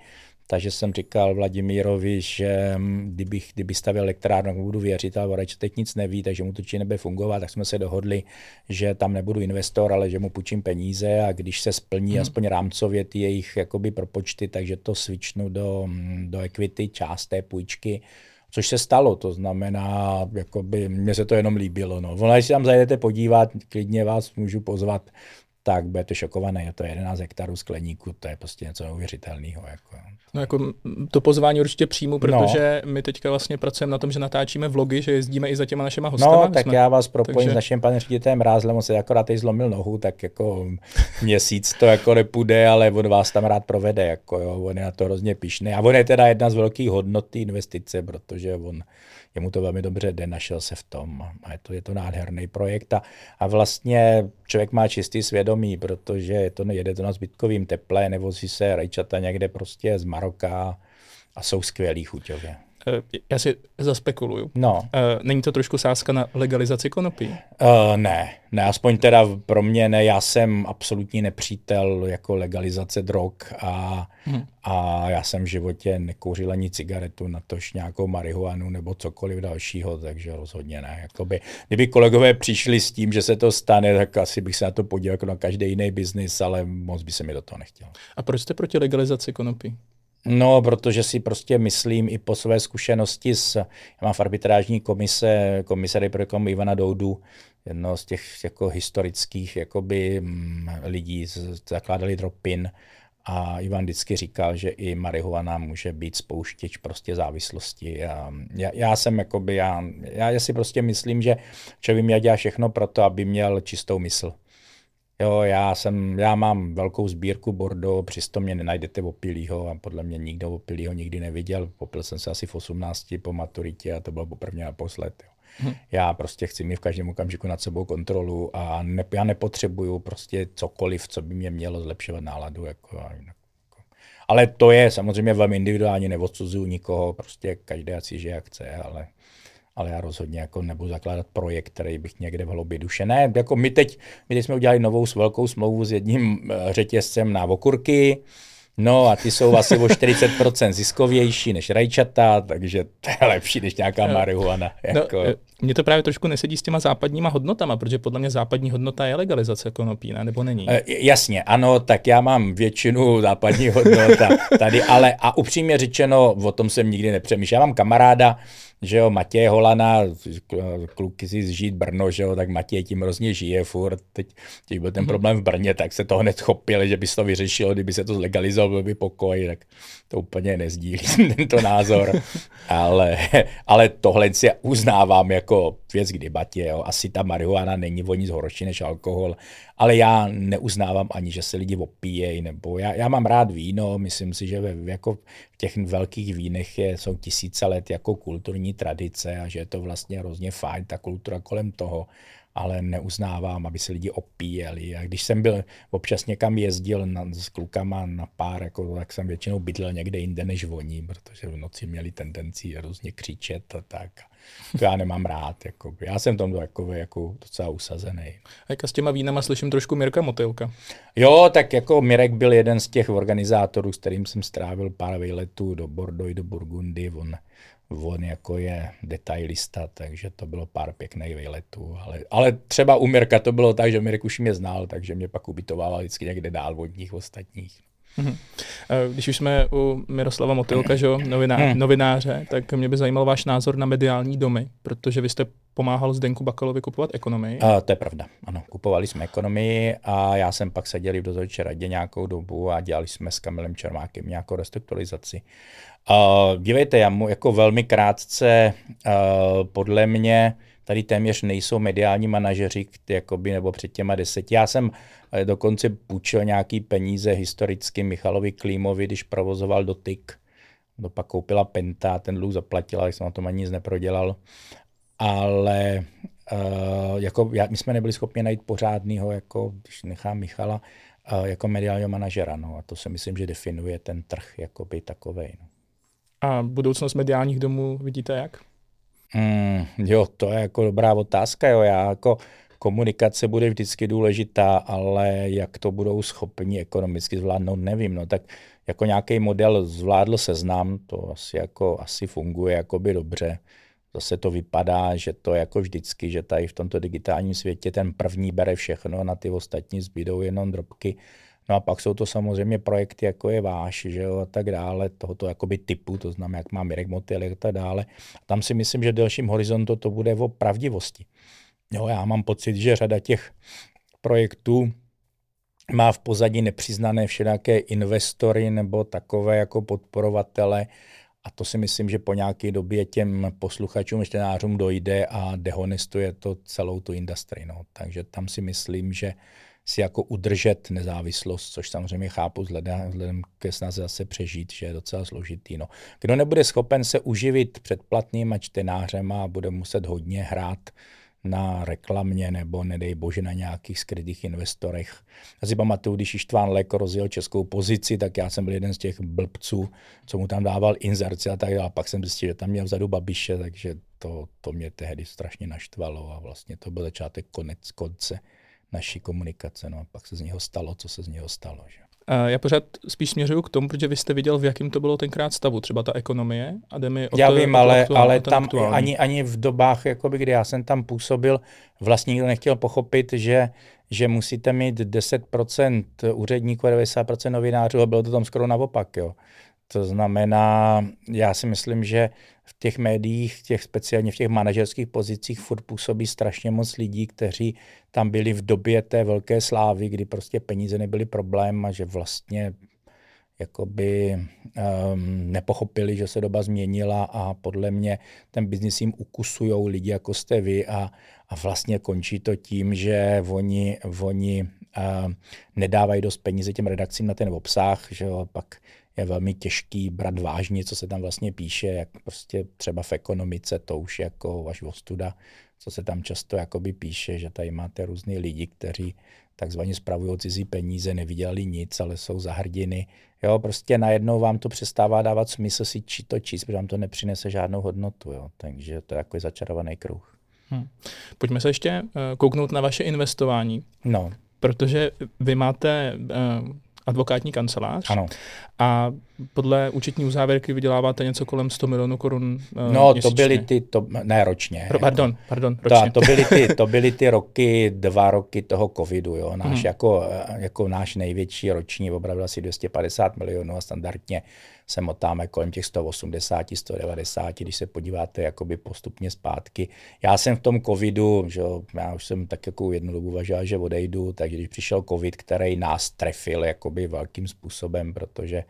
takže jsem říkal Vladimírovi, že hm, kdybych, kdyby stavil elektrárnu, budu věřit, ale Voreč teď nic neví, takže mu to či nebude fungovat, tak jsme se dohodli, že tam nebudu investor, ale že mu půjčím peníze a když se splní hmm. aspoň rámcově ty jejich jakoby propočty, takže to svičnu do, hm, do equity, část té půjčky, což se stalo, to znamená, jakoby, mně se to jenom líbilo. No. Ono, když si tam zajdete podívat, klidně vás můžu pozvat, tak budete šokované, je to 11 hektarů skleníku, to je prostě něco neuvěřitelného. Jako. No jako to pozvání určitě přijmu, protože no. my teďka vlastně pracujeme na tom, že natáčíme vlogy, že jezdíme i za těma našima hostama. No, tak jsme... já vás propojím Takže... s naším panem ředitelem Rázlem, on se akorát teď zlomil nohu, tak jako měsíc to jako nepůjde, ale on vás tam rád provede, jako jo, on je na to hrozně pišný. A on je teda jedna z velkých hodnot investice, protože on jemu to velmi dobře jde, našel se v tom a je to, je to nádherný projekt a, a vlastně člověk má čistý svědomí, protože je to, jede to na zbytkovým teple, nevozí se rajčata někde prostě z Maroka a jsou skvělý chuťově. Eh, já si zaspekuluju. No. Eh, není to trošku sázka na legalizaci konopí? Uh, ne, ne, aspoň teda pro mě ne. Já jsem absolutní nepřítel jako legalizace drog a, hmm. a já jsem v životě nekouřil ani cigaretu, na tož nějakou marihuanu nebo cokoliv dalšího, takže rozhodně ne. Jakoby, kdyby kolegové přišli s tím, že se to stane, tak asi bych se na to podíval jako na každý jiný biznis, ale moc by se mi do toho nechtěl. A proč jste proti legalizaci konopí? No, protože si prostě myslím i po své zkušenosti s, já mám v arbitrážní komise, komise pro Ivana Doudu, jedno z těch jako historických jakoby, mm, lidí, z, zakládali Dropin a Ivan vždycky říkal, že i marihuana může být spouštěč prostě závislosti. A já, já jsem jakoby, já, já si prostě myslím, že člověk měl dělat všechno pro to, aby měl čistou mysl. Jo, já, jsem, já mám velkou sbírku Bordeaux, přesto mě nenajdete opilýho a podle mě nikdo opilýho nikdy neviděl. Popil jsem se asi v 18 po maturitě a to bylo poprvé naposled. Jo. Hmm. Já prostě chci mít v každém okamžiku nad sebou kontrolu a ne, já nepotřebuju prostě cokoliv, co by mě mělo zlepšovat náladu. Jako, jako. Ale to je samozřejmě velmi individuálně, neodsuzuju nikoho, prostě každý si žije jak chce, ale ale já rozhodně jako nebudu zakládat projekt, který bych někde v hloubě duše. Ne, jako my teď, my teď jsme udělali novou velkou smlouvu s jedním eh, řetězcem na okurky, No a ty jsou asi o 40% ziskovější než rajčata, takže to je lepší než nějaká marihuana. No, jako. No, mně to právě trošku nesedí s těma západníma hodnotama, protože podle mě západní hodnota je legalizace konopí, ne? nebo není? E, jasně, ano, tak já mám většinu západní hodnot tady, ale a upřímně řečeno, o tom jsem nikdy nepřemýšlel. Já mám kamaráda, že jo, Matěj Holana, kluky si žít Brno, že jo, tak Matěj tím hrozně žije furt. Teď, teď byl ten mhm. problém v Brně, tak se to hned chopil, že by se to vyřešilo, kdyby se to zlegalizovalo, byl by pokoj, tak to úplně nezdílím, tento názor. ale, ale tohle si uznávám jako věc k debatě. Jo. Asi ta marihuana není o nic horší než alkohol, ale já neuznávám ani, že se lidi opíjejí, nebo já, já mám rád víno, myslím si, že ve, jako v těch velkých vínech je, jsou tisíce let jako kulturní tradice a že je to vlastně hrozně fajn, ta kultura kolem toho ale neuznávám, aby se lidi opíjeli. A když jsem byl občas někam jezdil na, s klukama na pár, jako, tak jsem většinou bydlel někde jinde než voní, protože v noci měli tendenci různě křičet a tak. To já nemám rád. Jako, já jsem tam jako, jako docela usazený. A s těma vínama slyším trošku Mirka Motylka. Jo, tak jako Mirek byl jeden z těch organizátorů, s kterým jsem strávil pár výletů do Bordeaux, do Burgundy. On on jako je detailista, takže to bylo pár pěkných výletů. Ale, ale třeba u Mirka to bylo tak, že Mirek už mě znal, takže mě pak ubytoval vždycky někde dál od nich ostatních. Mhm. Když už jsme u Miroslava Motylka, že, noviná, mhm. novináře, tak mě by zajímal váš názor na mediální domy, protože vy jste pomáhal Zdenku Bakalovi kupovat ekonomii. A, to je pravda, ano. Kupovali jsme ekonomii a já jsem pak seděl v dozorčí radě nějakou dobu a dělali jsme s Kamilem Čermákem nějakou restrukturalizaci. Uh, dívejte, já mu jako velmi krátce, uh, podle mě tady téměř nejsou mediální manažeři, jakoby, nebo před těma deseti. Já jsem eh, dokonce půjčil nějaký peníze historicky Michalovi Klímovi, když provozoval dotyk. To pak koupila Penta, ten dluh zaplatila, tak jsem na tom ani nic neprodělal. Ale uh, jako, já, my jsme nebyli schopni najít pořádného, jako, když nechám Michala, uh, jako mediálního manažera. No, a to si myslím, že definuje ten trh jakoby takovej. No. A budoucnost mediálních domů vidíte jak? Mm, jo, to je jako dobrá otázka. Jo. Já jako komunikace bude vždycky důležitá, ale jak to budou schopni ekonomicky zvládnout, nevím. No, tak jako nějaký model zvládl seznam, to asi jako asi funguje jakoby dobře. Zase to vypadá, že to jako vždycky, že tady v tomto digitálním světě ten první bere všechno, na ty ostatní zbydou jenom drobky. No a pak jsou to samozřejmě projekty, jako je váš, že jo, a tak dále, tohoto jakoby typu, to znamená, jak má Mirek Motyl a tak dále. Tam si myslím, že v delším horizontu to bude o pravdivosti. Jo, já mám pocit, že řada těch projektů má v pozadí nepřiznané všelijaké investory nebo takové jako podporovatele, a to si myslím, že po nějaké době těm posluchačům, čtenářům dojde a dehonestuje to celou tu industrii. No. Takže tam si myslím, že si jako udržet nezávislost, což samozřejmě chápu vzhledem, vzhledem ke snaze zase přežít, že je docela složitý. No. Kdo nebude schopen se uživit předplatným a čtenářem a bude muset hodně hrát na reklamě nebo nedej bože na nějakých skrytých investorech. Já si pamatuju, když Ištván Lek rozjel českou pozici, tak já jsem byl jeden z těch blbců, co mu tam dával inzerci a tak dále. Pak jsem zjistil, že tam měl vzadu Babiše, takže to, to mě tehdy strašně naštvalo a vlastně to byl začátek konec konce naší komunikace. No a pak se z něho stalo, co se z něho stalo. Že? Já pořád spíš směřuju k tomu, protože vy jste viděl, v jakém to bylo tenkrát stavu, třeba ta ekonomie a jde mi o Já to, vím, ale, aktuál, ale tam ani, ani v dobách, jakoby, kdy já jsem tam působil, vlastně nikdo nechtěl pochopit, že, že musíte mít 10% úředníků a 90% novinářů a bylo to tam skoro naopak. Jo. To znamená, já si myslím, že v těch médiích, těch speciálně v těch manažerských pozicích furt působí strašně moc lidí, kteří tam byli v době té velké slávy, kdy prostě peníze nebyly problém a že vlastně jakoby um, nepochopili, že se doba změnila a podle mě ten biznis jim ukusují lidi, jako jste vy a, a vlastně končí to tím, že oni, oni uh, nedávají dost peníze těm redakcím na ten obsah, že jo, pak je velmi těžký brát vážně, co se tam vlastně píše, jak prostě třeba v ekonomice, to už jako až ostuda, co se tam často jakoby píše, že tady máte různý lidi, kteří takzvaně spravují cizí peníze, neviděli nic, ale jsou za hrdiny. Jo, prostě najednou vám to přestává dávat smysl si či to číst, protože vám to nepřinese žádnou hodnotu. Jo. Takže to je jako začarovaný kruh. Hmm. Pojďme se ještě uh, kouknout na vaše investování. No. Protože vy máte uh, advokátní kancelář. Ano. A podle účetní uzávěrky vyděláváte něco kolem 100 milionů korun uh, No, měsíčně. to byly ty, to, ne ročně. Pro, pardon, pardon, ročně. To, to, byly ty, to byly ty roky, dva roky toho covidu, jo. Náš, hmm. jako, jako náš největší roční opravdu asi 250 milionů a standardně se motáme kolem těch 180, 190, když se podíváte jakoby postupně zpátky. Já jsem v tom covidu, že já už jsem tak jako jednu dobu uvažoval, že odejdu, takže když přišel covid, který nás trefil jakoby velkým způsobem, protože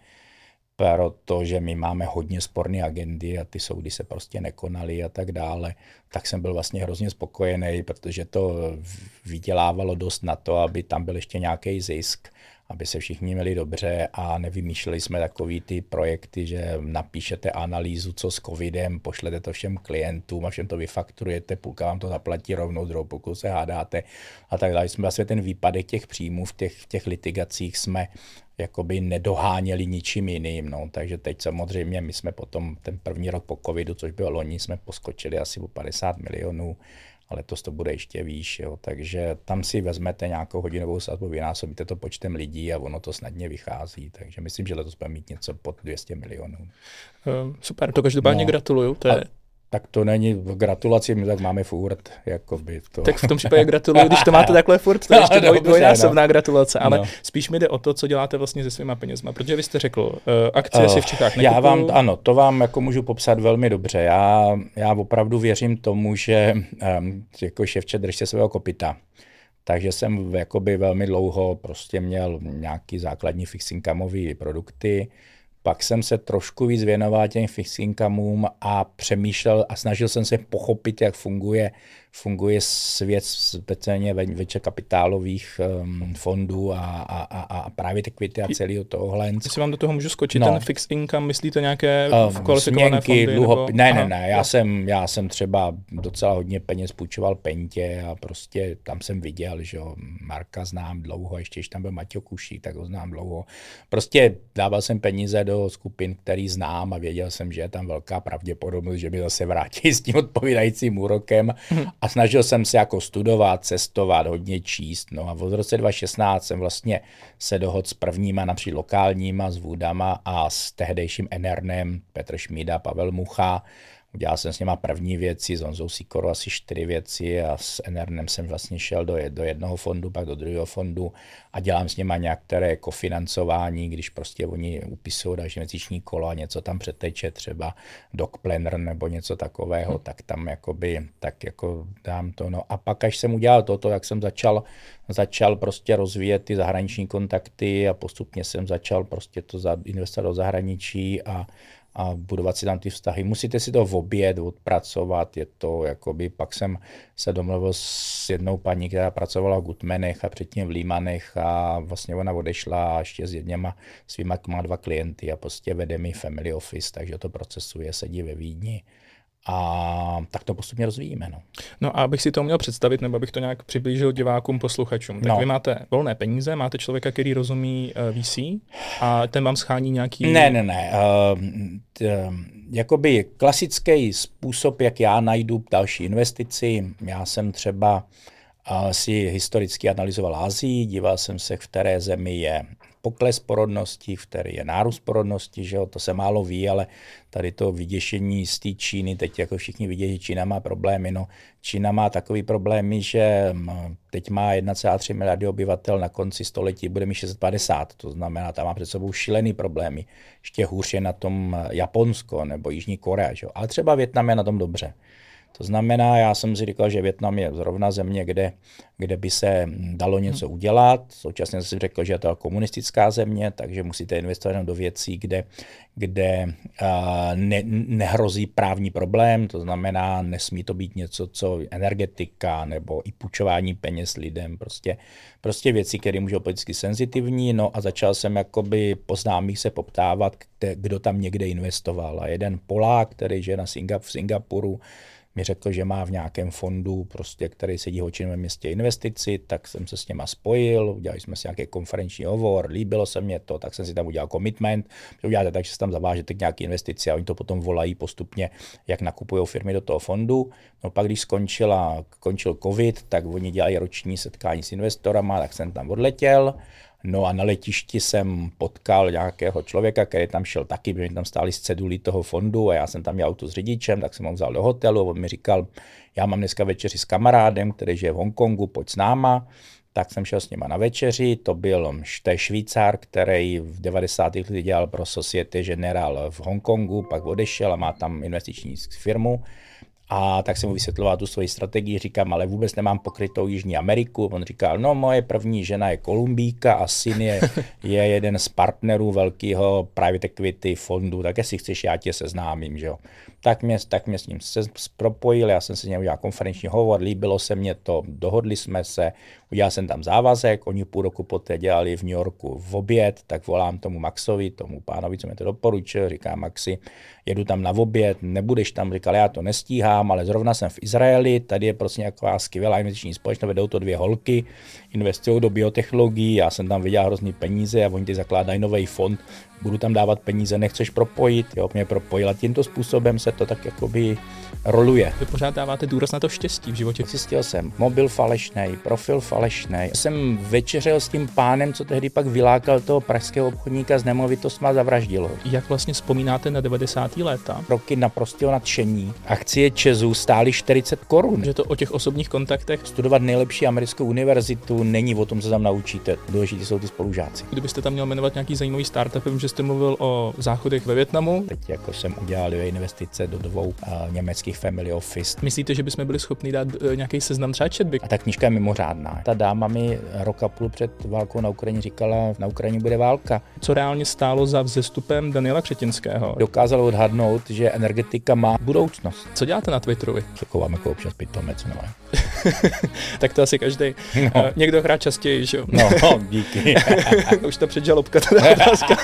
protože my máme hodně sporné agendy a ty soudy se prostě nekonaly a tak dále, tak jsem byl vlastně hrozně spokojený, protože to vydělávalo dost na to, aby tam byl ještě nějaký zisk aby se všichni měli dobře a nevymýšleli jsme takový ty projekty, že napíšete analýzu, co s covidem, pošlete to všem klientům a všem to vyfakturujete, půlka vám to zaplatí rovnou, druhou pokud se hádáte a tak dále. Jsme vlastně ten výpadek těch příjmů v těch, v těch litigacích jsme jakoby nedoháněli ničím jiným. No. Takže teď samozřejmě my jsme potom ten první rok po covidu, což bylo loni, jsme poskočili asi o 50 milionů ale letos to bude ještě výš. Jo. Takže tam si vezmete nějakou hodinovou sazbu, vynásobíte to počtem lidí a ono to snadně vychází. Takže myslím, že letos budeme mít něco pod 200 milionů. Uh, super, to každopádně no, gratuluju. To je... Tak to není v gratulaci, my tak máme furt. Jakoby to. Tak v tom případě gratuluju, když to máte takhle furt, to je ještě dvoj, dvojnásobná no. gratulace, ale no. spíš mi jde o to, co děláte vlastně se svýma penězma, protože vy jste řekl, uh, akcie uh, si v Čechách nekupuju. Já vám, ano, to vám jako můžu popsat velmi dobře. Já, já opravdu věřím tomu, že um, jako ševče držte svého kopita. Takže jsem jakoby velmi dlouho prostě měl nějaký základní fixing produkty, pak jsem se trošku víc věnoval těm fixed incomeům a přemýšlel a snažil jsem se pochopit, jak funguje funguje svět speciálně větše kapitálových um, fondů a, a, a, a právě equity a celého tohohle. Jestli vám do toho můžu skočit, no. ten fixed income, myslíte nějaké kvalifikované směnky, fondy? Dluhop... Nebo... Ne, ne, ne, já jsem, já jsem třeba docela hodně peněz půjčoval Pentě a prostě tam jsem viděl, že jo, Marka znám dlouho, ještě když tam byl Maťo Kušík, tak ho znám dlouho. Prostě dával jsem peníze do skupin, který znám a věděl jsem, že je tam velká pravděpodobnost, že mi zase vrátí s tím odpovídajícím úrokem a snažil jsem se jako studovat, cestovat, hodně číst. No a v roce 2016 jsem vlastně se dohodl s prvníma například lokálníma, s Vůdama a s tehdejším Enernem Petr Šmída, Pavel Mucha, Udělal jsem s něma první věci, s Honzou Sikoro asi čtyři věci a s Enernem jsem vlastně šel do, do jednoho fondu, pak do druhého fondu a dělám s něma některé kofinancování, když prostě oni upisují další měsíční kolo a něco tam přeteče, třeba dog planner nebo něco takového, hmm. tak tam jakoby, tak jako dám to. No a pak, až jsem udělal toto, jak jsem začal, začal prostě rozvíjet ty zahraniční kontakty a postupně jsem začal prostě to investovat do zahraničí a a budovat si tam ty vztahy. Musíte si to v oběd odpracovat, je to jakoby, pak jsem se domluvil s jednou paní, která pracovala v Gutmenech a předtím v Límanech a vlastně ona odešla a ještě s jedněma svýma má dva klienty a prostě vede mi family office, takže to procesuje, sedí ve Vídni a tak to postupně rozvíjíme. No. no a abych si to měl představit, nebo abych to nějak přiblížil divákům, posluchačům, tak no. vy máte volné peníze, máte člověka, který rozumí uh, eh, VC a ten vám schání nějaký... Ne, ne, ne. Uh, t, jakoby klasický způsob, jak já najdu další investici, já jsem třeba uh, si historicky analyzoval Azii, díval jsem se, v které zemi je pokles porodnosti, v které je nárůst porodnosti, že jo, to se málo ví, ale tady to vyděšení z té Číny, teď jako všichni vidí, že Čína má problémy, no Čína má takový problémy, že teď má 1,3 miliardy obyvatel, na konci století bude mít 650, to znamená, tam má před sebou šílený problémy. Ještě hůř je na tom Japonsko nebo Jižní Korea, že jo? ale třeba Větnam je na tom dobře. To znamená, já jsem si říkal, že Větnam je zrovna země, kde, kde by se dalo něco hmm. udělat. Současně jsem si řekl, že je to komunistická země, takže musíte investovat do věcí, kde, kde uh, ne, nehrozí právní problém, to znamená, nesmí to být něco, co energetika nebo i půjčování peněz lidem, prostě, prostě věci, které můžou být politicky senzitivní. No a začal jsem jakoby po známých se poptávat, kde, kdo tam někde investoval. A jeden Polák, který žije na Singap- v Singapuru, mi řekl, že má v nějakém fondu, prostě, který sedí v ve městě investici, tak jsem se s něma spojil, udělali jsme si nějaký konferenční hovor, líbilo se mě to, tak jsem si tam udělal commitment, že uděláte tak, že se tam zavážete k nějaké investici a oni to potom volají postupně, jak nakupují firmy do toho fondu. No pak, když skončila, končil covid, tak oni dělají roční setkání s investorama, tak jsem tam odletěl No a na letišti jsem potkal nějakého člověka, který tam šel taky, protože tam stáli z cedulí toho fondu a já jsem tam měl auto s řidičem, tak jsem ho vzal do hotelu. On mi říkal, já mám dneska večeři s kamarádem, který žije v Hongkongu, pojď s náma. Tak jsem šel s nima na večeři, to byl je Švýcar, který v 90. letech dělal pro Societe General v Hongkongu, pak odešel a má tam investiční firmu. A tak jsem mu vysvětloval tu svoji strategii, říkám, ale vůbec nemám pokrytou Jižní Ameriku. On říkal, no moje první žena je Kolumbíka a syn je, je jeden z partnerů velkého private equity fondu, tak jestli chceš, já tě seznámím, že jo. Tak mě, tak mě s ním se propojil, já jsem se s ním udělal konferenční hovor, líbilo se mě to, dohodli jsme se, udělal jsem tam závazek, oni půl roku poté dělali v New Yorku v oběd, tak volám tomu Maxovi, tomu pánovi, co mi to doporučil, říká Maxi, jedu tam na oběd, nebudeš tam, říkal, já to nestíhám, ale zrovna jsem v Izraeli, tady je prostě nějaká skvělá investiční společnost, vedou to dvě holky, investují do biotechnologií, já jsem tam viděl hrozný peníze a oni ty zakládají nový fond, budu tam dávat peníze, nechceš propojit, jo, mě propojil a tímto způsobem se to tak jakoby roluje. Vy pořád dáváte důraz na to štěstí v životě. Zjistil jsem, mobil falešný, profil falešný. Jsem večeřel s tím pánem, co tehdy pak vylákal toho pražského obchodníka z nemovitostma a zavraždil ho. Jak vlastně vzpomínáte na 90. léta? Roky naprostého nadšení. Akcie Česu stály 40 korun. Že to o těch osobních kontaktech? Studovat nejlepší americkou univerzitu není o tom, co tam naučíte. Důležitý jsou ty spolužáci. Kdybyste tam měl jmenovat nějaký zajímavý startup, vím, že jste mluvil o záchodech ve Větnamu. Teď jako jsem udělal investice do dvou uh, německých family office. Myslíte, že bychom byli schopni dát uh, nějaký seznam třeba četby? A ta knižka je mimořádná. Ta dáma mi rok a půl před válkou na Ukrajině říkala, na Ukrajině bude válka. Co reálně stálo za vzestupem Daniela Křetinského? Dokázal odhadnout, že energetika má budoucnost. Co děláte na Twitteru vy? Se chovám jako občas pitomec, no. tak to asi každý. No. Uh, někdo hrá častěji, že jo? no, díky. Už ta předžalobka, ta otázka.